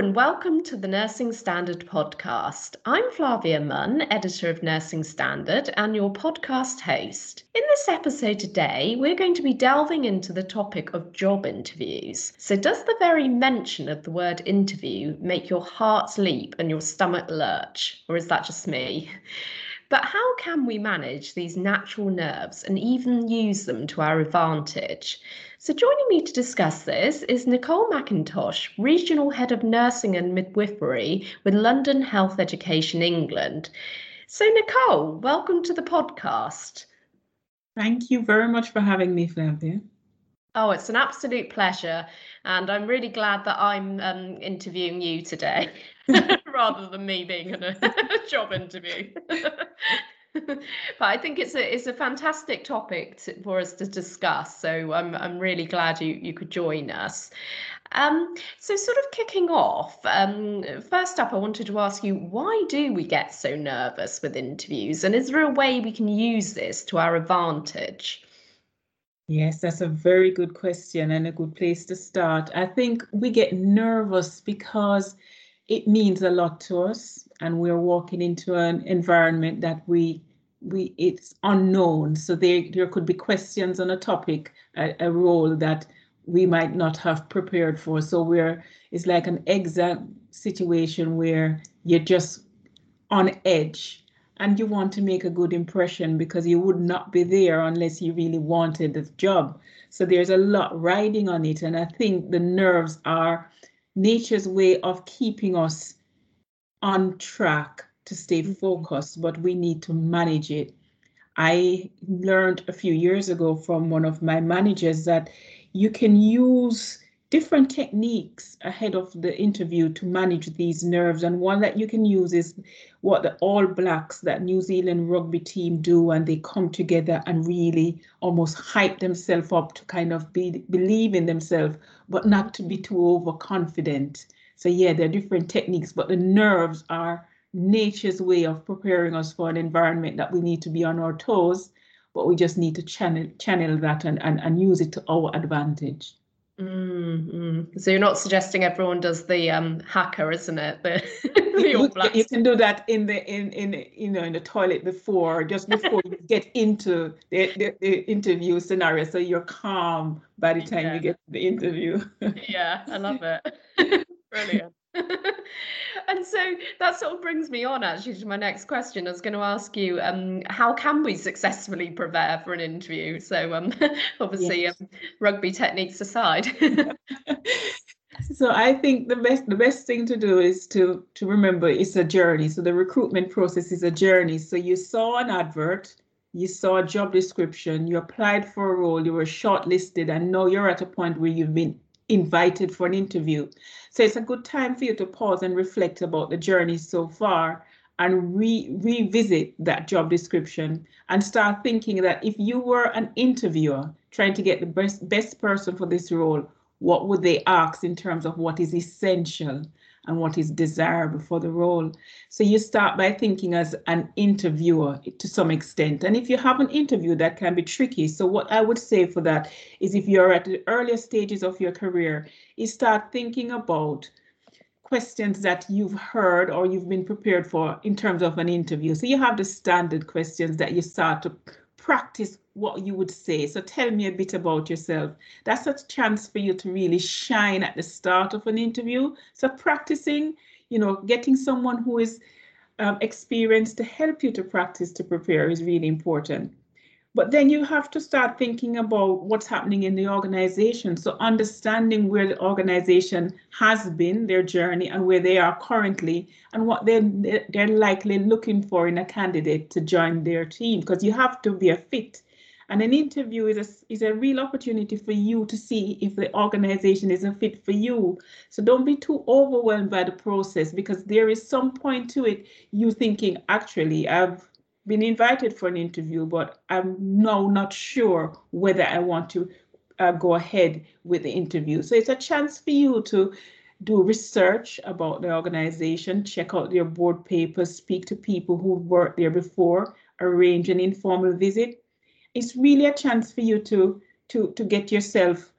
and welcome to the Nursing Standard podcast. I'm Flavia Munn, editor of Nursing Standard and your podcast host. In this episode today, we're going to be delving into the topic of job interviews. So, does the very mention of the word interview make your heart leap and your stomach lurch, or is that just me? But how can we manage these natural nerves and even use them to our advantage? So, joining me to discuss this is Nicole McIntosh, Regional Head of Nursing and Midwifery with London Health Education England. So, Nicole, welcome to the podcast. Thank you very much for having me, Flavia. Oh, it's an absolute pleasure. And I'm really glad that I'm um, interviewing you today rather than me being in a job interview. but I think it's a it's a fantastic topic to, for us to discuss. So I'm I'm really glad you you could join us. Um, so sort of kicking off, um, first up, I wanted to ask you why do we get so nervous with interviews, and is there a way we can use this to our advantage? Yes, that's a very good question and a good place to start. I think we get nervous because it means a lot to us and we're walking into an environment that we we it's unknown. So there there could be questions on a topic a, a role that we might not have prepared for. So we're it's like an exam situation where you're just on edge and you want to make a good impression because you would not be there unless you really wanted the job. So there's a lot riding on it and i think the nerves are nature's way of keeping us on track to stay mm-hmm. focused, but we need to manage it. I learned a few years ago from one of my managers that you can use different techniques ahead of the interview to manage these nerves. And one that you can use is what the All Blacks, that New Zealand rugby team, do, and they come together and really almost hype themselves up to kind of be, believe in themselves, but not to be too overconfident. So, yeah, there are different techniques, but the nerves are nature's way of preparing us for an environment that we need to be on our toes, but we just need to channel channel that and, and, and use it to our advantage. Mm-hmm. So you're not suggesting everyone does the um, haka, isn't it? The, the you, you, can do that in the in in you know in the toilet before, just before you get into the, the, the, interview scenario, so you're calm by the time yeah. you get to the interview. yeah, I love it. Brilliant. and so that sort of brings me on actually to my next question. I was going to ask you, um, how can we successfully prepare for an interview? So um, obviously, yes. um, rugby techniques aside. so I think the best the best thing to do is to to remember it's a journey. So the recruitment process is a journey. So you saw an advert, you saw a job description, you applied for a role, you were shortlisted, and now you're at a point where you've been invited for an interview. So it's a good time for you to pause and reflect about the journey so far and re- revisit that job description and start thinking that if you were an interviewer trying to get the best, best person for this role, what would they ask in terms of what is essential? And what is desirable for the role. So you start by thinking as an interviewer to some extent. And if you have an interview, that can be tricky. So what I would say for that is if you're at the earlier stages of your career, is start thinking about questions that you've heard or you've been prepared for in terms of an interview. So you have the standard questions that you start to practice what you would say. So tell me a bit about yourself. That's a chance for you to really shine at the start of an interview. So practicing, you know, getting someone who is um, experienced to help you to practice to prepare is really important. But then you have to start thinking about what's happening in the organization. So understanding where the organization has been, their journey, and where they are currently, and what they're, they're likely looking for in a candidate to join their team, because you have to be a fit. And an interview is a, is a real opportunity for you to see if the organization is a fit for you. So don't be too overwhelmed by the process because there is some point to it you thinking, actually, I've been invited for an interview, but I'm now not sure whether I want to uh, go ahead with the interview. So it's a chance for you to do research about the organization, check out their board papers, speak to people who've worked there before, arrange an informal visit. It's really a chance for you to to to get yourself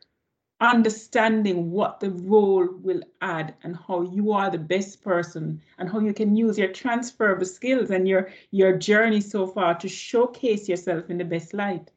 understanding what the role will add and how you are the best person and how you can use your transferable skills and your your journey so far to showcase yourself in the best light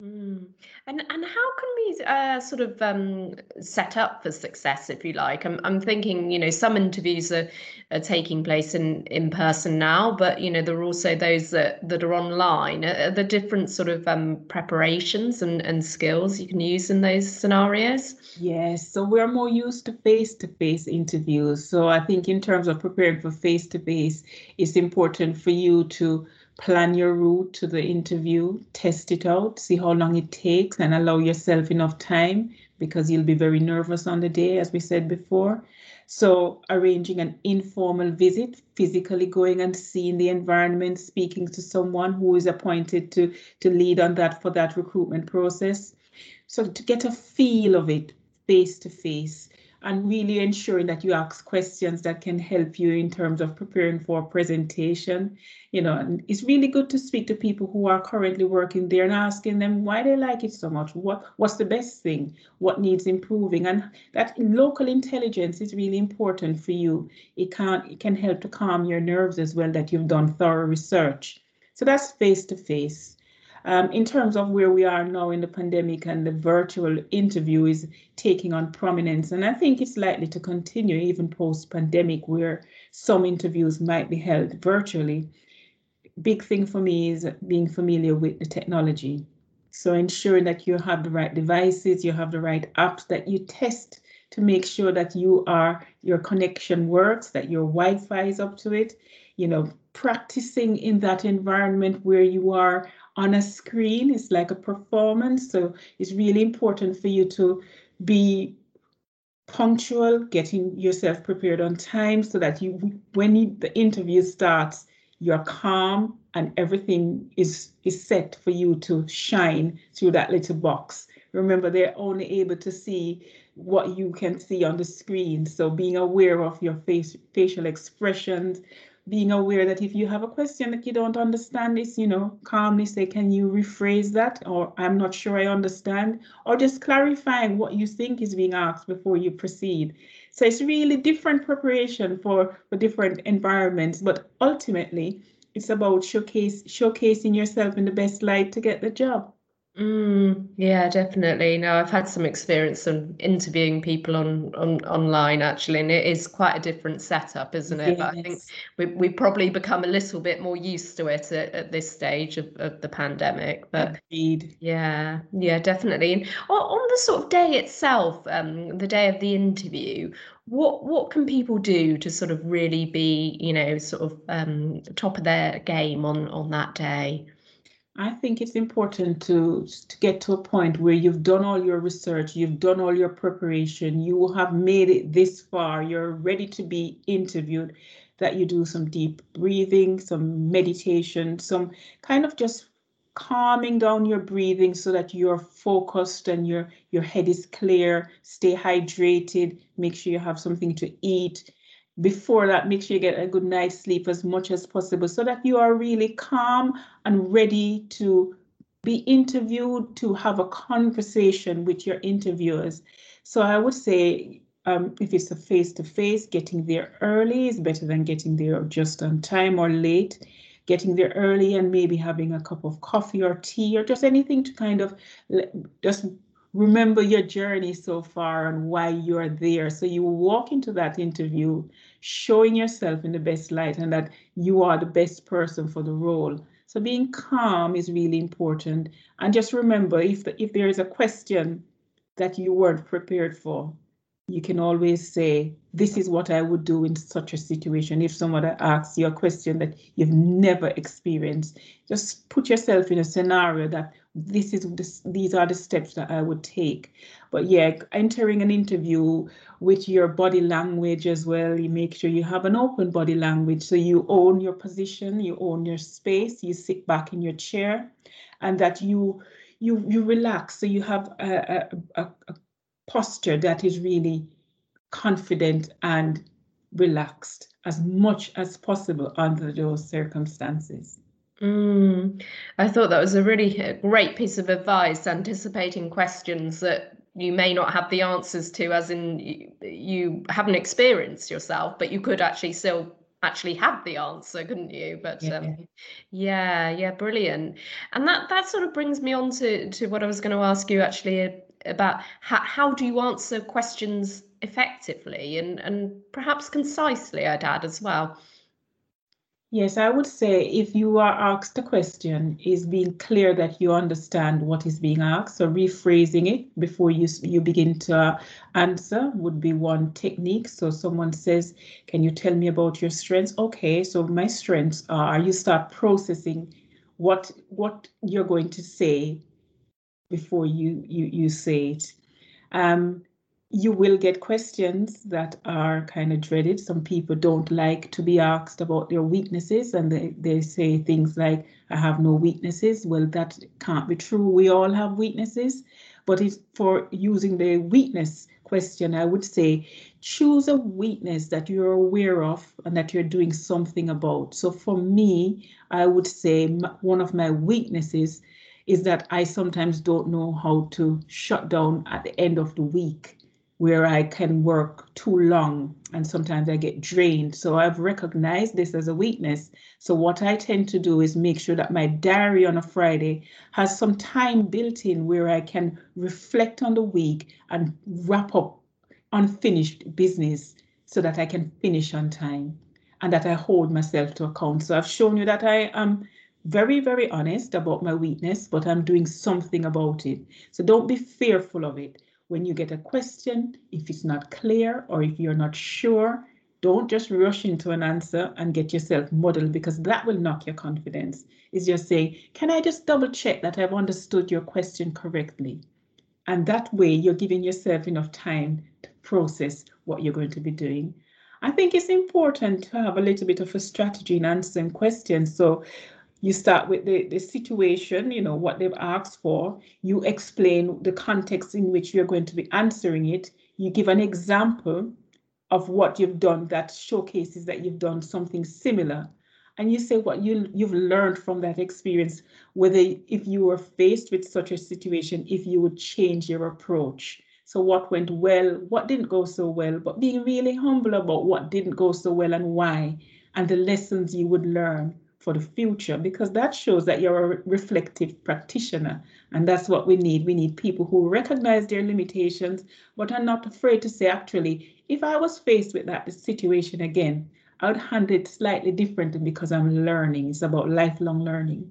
Mm. And and how can we uh, sort of um, set up for success, if you like? I'm I'm thinking, you know, some interviews are, are taking place in in person now, but you know, there are also those that that are online. Are the different sort of um, preparations and and skills you can use in those scenarios? Yes, so we're more used to face-to-face interviews. So I think in terms of preparing for face-to-face, it's important for you to plan your route to the interview, test it out, see how long it takes, and allow yourself enough time because you'll be very nervous on the day, as we said before. So, arranging an informal visit, physically going and seeing the environment, speaking to someone who is appointed to, to lead on that for that recruitment process. So, to get a feel of it face to face and really ensuring that you ask questions that can help you in terms of preparing for a presentation. You know, and it's really good to speak to people who are currently working there and asking them why they like it so much. What what's the best thing? What needs improving? And that local intelligence is really important for you. It can it can help to calm your nerves as well that you've done thorough research. So that's face to face. Um, in terms of where we are now in the pandemic and the virtual interview is taking on prominence. And I think it's likely to continue even post pandemic, where some interviews might be held virtually. Big thing for me is being familiar with the technology. So ensuring that you have the right devices, you have the right apps that you test to make sure that you are your connection works, that your Wi-Fi is up to it, you know, practicing in that environment where you are on a screen It's like a performance. So it's really important for you to be punctual, getting yourself prepared on time so that you, when you, the interview starts, you're calm and everything is, is set for you to shine through that little box. Remember, they're only able to see what you can see on the screen. So being aware of your face, facial expressions, being aware that if you have a question that you don't understand is you know calmly say can you rephrase that? Or i'm not sure i understand. Or just clarifying what you think is being asked before you proceed. So it's really different preparation for for different environments but ultimately it's about showcase showcasing yourself in the best light to get the job Mm, yeah, definitely. No, I've had some experience of interviewing people on, on online actually, and it is quite a different setup, isn't it? But I think we we probably become a little bit more used to it at, at this stage of, of the pandemic. But Agreed. yeah, yeah, definitely. And on, on the sort of day itself, um, the day of the interview, what what can people do to sort of really be, you know, sort of um, top of their game on on that day? I think it's important to, to get to a point where you've done all your research, you've done all your preparation, you have made it this far, you're ready to be interviewed, that you do some deep breathing, some meditation, some kind of just calming down your breathing so that you're focused and your your head is clear, stay hydrated, make sure you have something to eat before that, make sure you get a good night's sleep as much as possible so that you are really calm and ready to be interviewed, to have a conversation with your interviewers. So I would say um, if it's a face to face, getting there early is better than getting there just on time or late. Getting there early and maybe having a cup of coffee or tea or just anything to kind of just remember your journey so far and why you're there. So you walk into that interview showing yourself in the best light and that you are the best person for the role. So being calm is really important. And just remember if the, if there is a question that you weren't prepared for, you can always say, this is what I would do in such a situation. If someone asks you a question that you've never experienced, just put yourself in a scenario that this is this, these are the steps that I would take. But yeah, entering an interview with your body language as well, you make sure you have an open body language. So you own your position, you own your space, you sit back in your chair, and that you you you relax. So you have a, a, a posture that is really confident and relaxed as much as possible under those circumstances. Mm, I thought that was a really great piece of advice, anticipating questions that you may not have the answers to as in you, you haven't experienced yourself but you could actually still actually have the answer couldn't you? But yeah. um yeah yeah brilliant. And that that sort of brings me on to to what i was going to ask you actually about how, how do you answer questions effectively and and perhaps concisely i'd add as well Yes, I would say if you are asked a question, is being clear that you understand what is being asked. So rephrasing it before you you begin to answer would be one technique. So someone says, "Can you tell me about your strengths?" Okay, so my strengths are. You start processing what what you're going to say before you you you say it. Um, you will get questions that are kind of dreaded. Some people don't like to be asked about their weaknesses and they, they say things like, I have no weaknesses. Well, that can't be true. We all have weaknesses. But if for using the weakness question, I would say choose a weakness that you're aware of and that you're doing something about. So for me, I would say one of my weaknesses is that I sometimes don't know how to shut down at the end of the week where I can work too long and sometimes I get drained. So I've recognized this as a weakness. So what I tend to do is make sure that my diary on a Friday has some time built in where I can reflect on the week and wrap up unfinished business so that I can finish on time and that I hold myself to account. So I've shown you that I am very, very honest about my weakness, but I'm doing something about it. So don't be fearful of it when you get a question, if it's not clear or if you're not sure, don't just rush into an answer and get yourself muddled because that will knock your confidence. Is just say, can I just double check that I've understood your question correctly? And that way you're giving yourself enough time to process what you're going to be doing. I think it's important to have a little bit of a strategy in answering questions. So you start with the, the situation, you know, what they've asked for. You explain the context in which you're going to be answering it. You give an example of what you've done that showcases that you've done something similar. And you say what you, you've learned from that experience, whether if you were faced with such a situation, if you would change your approach. So what went well, what didn't go so well, but being really humble about what didn't go so well and why, and the lessons you would learn for the future because that shows that you're a reflective practitioner and that's what we need we need people who recognize their limitations but are not afraid to say actually if i was faced with that situation again i would handle it slightly differently because i'm learning it's about lifelong learning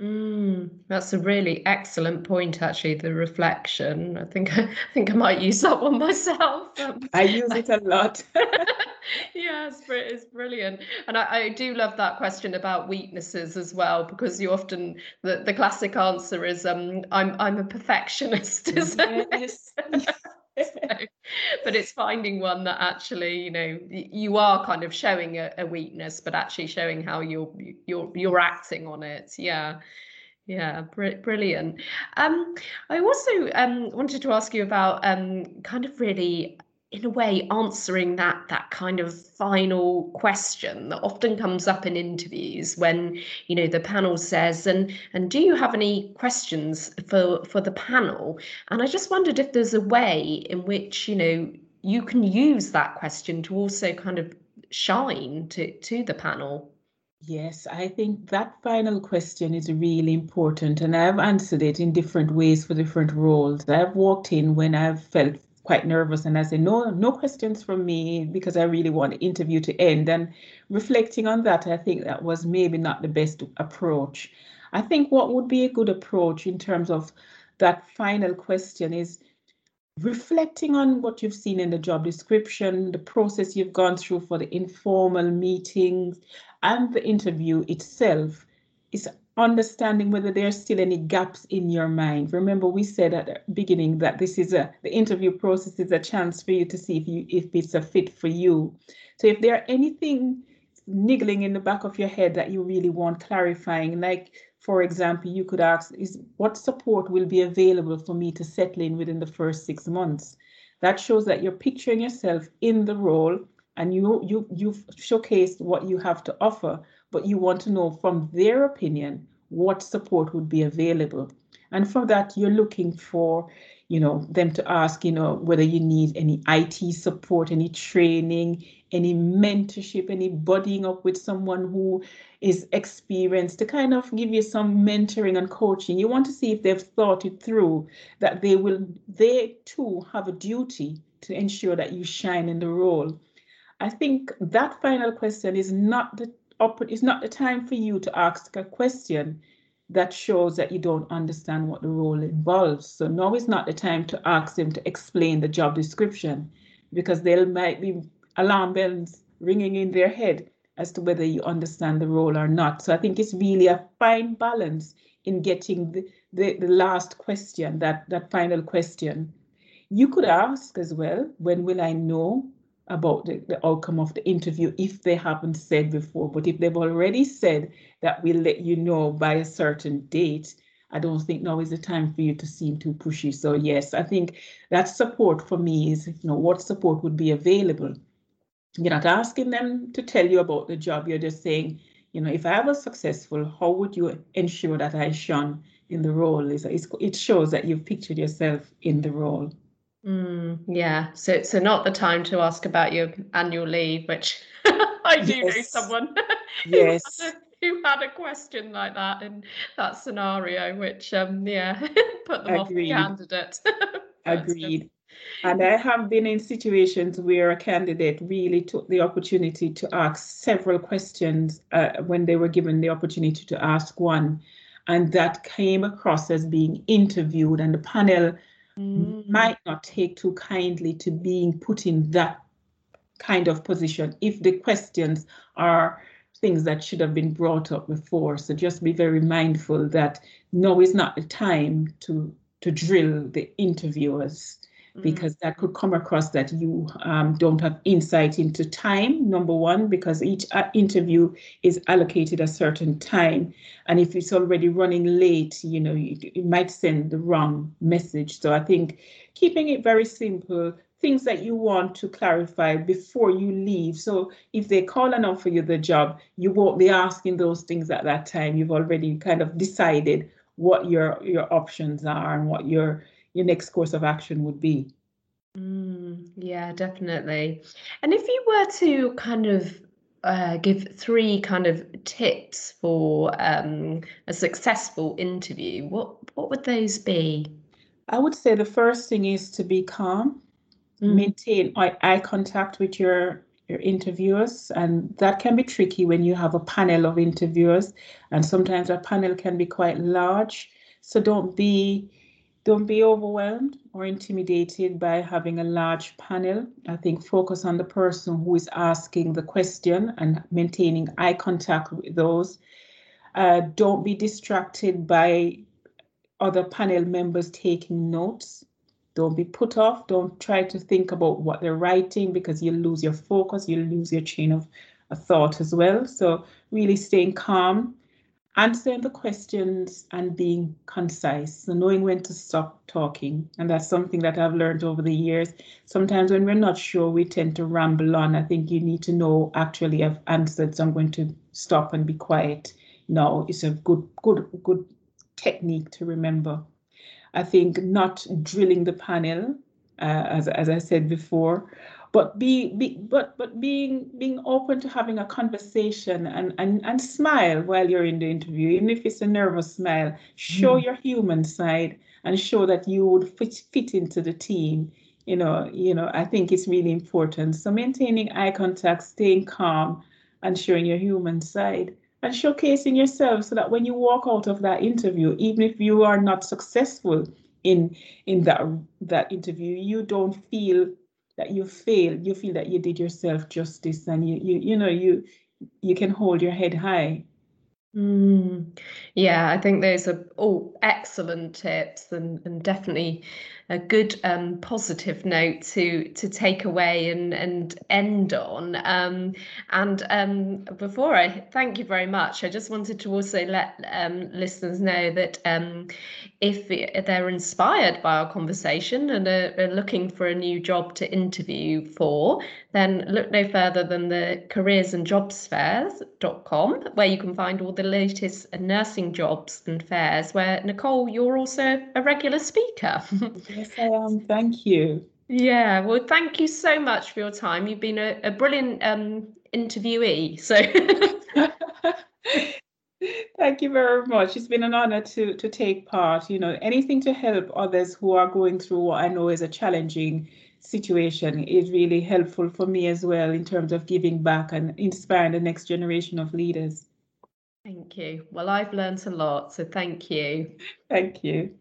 Mm, that's a really excellent point, actually. The reflection. I think I think I might use that one myself. Um, I use it a lot. yeah, it's, it's brilliant, and I, I do love that question about weaknesses as well, because you often the, the classic answer is um I'm I'm a perfectionist. Yes. but it's finding one that actually you know you are kind of showing a, a, weakness but actually showing how you're you're you're acting on it yeah yeah br- brilliant um i also um wanted to ask you about um kind of really in a way answering that that kind of final question that often comes up in interviews when you know the panel says and and do you have any questions for for the panel and i just wondered if there's a way in which you know you can use that question to also kind of shine to to the panel Yes, I think that final question is really important, and I've answered it in different ways for different roles. I've walked in when I've felt quite nervous and I said, no, no questions from me because I really want the interview to end. And reflecting on that, I think that was maybe not the best approach. I think what would be a good approach in terms of that final question is reflecting on what you've seen in the job description, the process you've gone through for the informal meetings and the interview itself is understanding whether there's still any gaps in your mind. Remember, we said at the beginning that this is a the interview process is a chance for you to see if you if it's a fit for you. So if there are anything niggling in the back of your head that you really want clarifying, like for example, you could ask, is what support will be available for me to settle in within the first six months? That shows that you're picturing yourself in the role and you you you've showcased what you have to offer but you want to know from their opinion what support would be available. And for that, you're looking for, you know, them to ask, you know, whether you need any IT support, any training, any mentorship, any buddying up with someone who is experienced to kind of give you some mentoring and coaching. You want to see if they've thought it through, that they will, they too have a duty to ensure that you shine in the role. I think that final question is not the is not the time for you to ask a question that shows that you don't understand what the role involves. So now is not the time to ask them to explain the job description because there might be alarm bells ringing in their head as to whether you understand the role or not. So I think it's really a fine balance in getting the, the, the last question, that, that final question. You could ask as well, when will I know about the, the outcome of the interview if they haven't said before. But if they've already said that we'll let you know by a certain date, I don't think now is the time for you to seem too pushy. So yes, I think that support for me is, you know, what support would be available. You're not asking them to tell you about the job. You're just saying, you know, if I was successful, how would you ensure that I shone in the role? Is it shows that you've pictured yourself in the role. Mm, yeah, so so not the time to ask about your annual leave, which I do yes. know someone yes. who, had a, who, had a, question like that in that scenario, which um yeah put them Agreed. off the candidate. Agreed. And I have been in situations where a candidate really took the opportunity to ask several questions uh, when they were given the opportunity to ask one. And that came across as being interviewed, and the panel mm. might not take too kindly to being put in that kind of position if the questions are things that should have been brought up before. So just be very mindful that no is not the time to to drill the interviewers because that could come across that you um, don't have insight into time, number one, because each uh, interview is allocated a certain time. And if it's already running late, you know, it, might send the wrong message. So I think keeping it very simple, things that you want to clarify before you leave. So if they call and offer you the job, you won't be asking those things at that time. You've already kind of decided what your your options are and what your your next course of action would be. Mm, yeah, definitely. And if you were to kind of uh, give three kind of tips for um, a successful interview, what what would those be? I would say the first thing is to be calm, mm. maintain eye, eye contact with your your interviewers, and that can be tricky when you have a panel of interviewers, and sometimes a panel can be quite large. So don't be don't be overwhelmed or intimidated by having a large panel. I think focus on the person who is asking the question and maintaining eye contact with those. Uh, don't be distracted by other panel members taking notes. Don't be put off. Don't try to think about what they're writing because you'll lose your focus, you'll lose your chain of thought as well. So really staying calm answering the questions and being concise, so knowing when to stop talking. And that's something that I've learned over the years. Sometimes when we're not sure, we tend to ramble on. I think you need to know actually I've answered, so I'm going to stop and be quiet. No, it's a good, good, good technique to remember. I think not drilling the panel, uh, as, as I said before, but be, be but but being being open to having a conversation and and and smile while you're in the interview. Even if it's a nervous smile show mm. your human side and show that you would fit, fit into the team. You know you know i think it's really important. So maintaining eye contact staying calm and showing your human side and showcasing yourself so that when you walk out of that interview even if you are not successful in in that that interview you don't feel that you failed, you feel that you did yourself justice and you you you know you you can hold your head high. Mm, yeah, I think those are all excellent tips and, and definitely a good um, positive note to to take away and and end on. Um, and um, before I thank you very much, I just wanted to also let um, listeners know that um, if they're inspired by our conversation and are, are, looking for a new job to interview for, then look no further than the fairs.com, where you can find all the latest nursing jobs and fairs, where Nicole, you're also a regular speaker. yes, I am. Thank you. Yeah, well, thank you so much for your time. You've been a, a brilliant um, interviewee. So. Thank you very much. It's been an honor to to take part. You know, anything to help others who are going through what I know is a challenging situation is really helpful for me as well in terms of giving back and inspiring the next generation of leaders. Thank you. Well, I've learned a lot, so thank you. Thank you.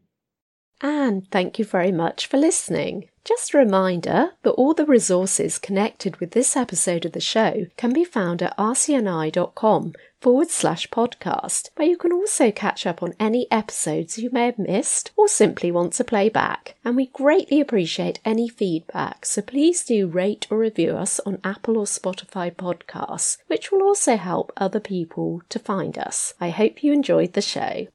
And thank you very much for listening. Just a reminder that all the resources connected with this episode of the show can be found at rcni.com forward slash podcast, where you can also catch up on any episodes you may have missed or simply want to play back. And we greatly appreciate any feedback, so please do rate or review us on Apple or Spotify podcasts, which will also help other people to find us. I hope you enjoyed the show.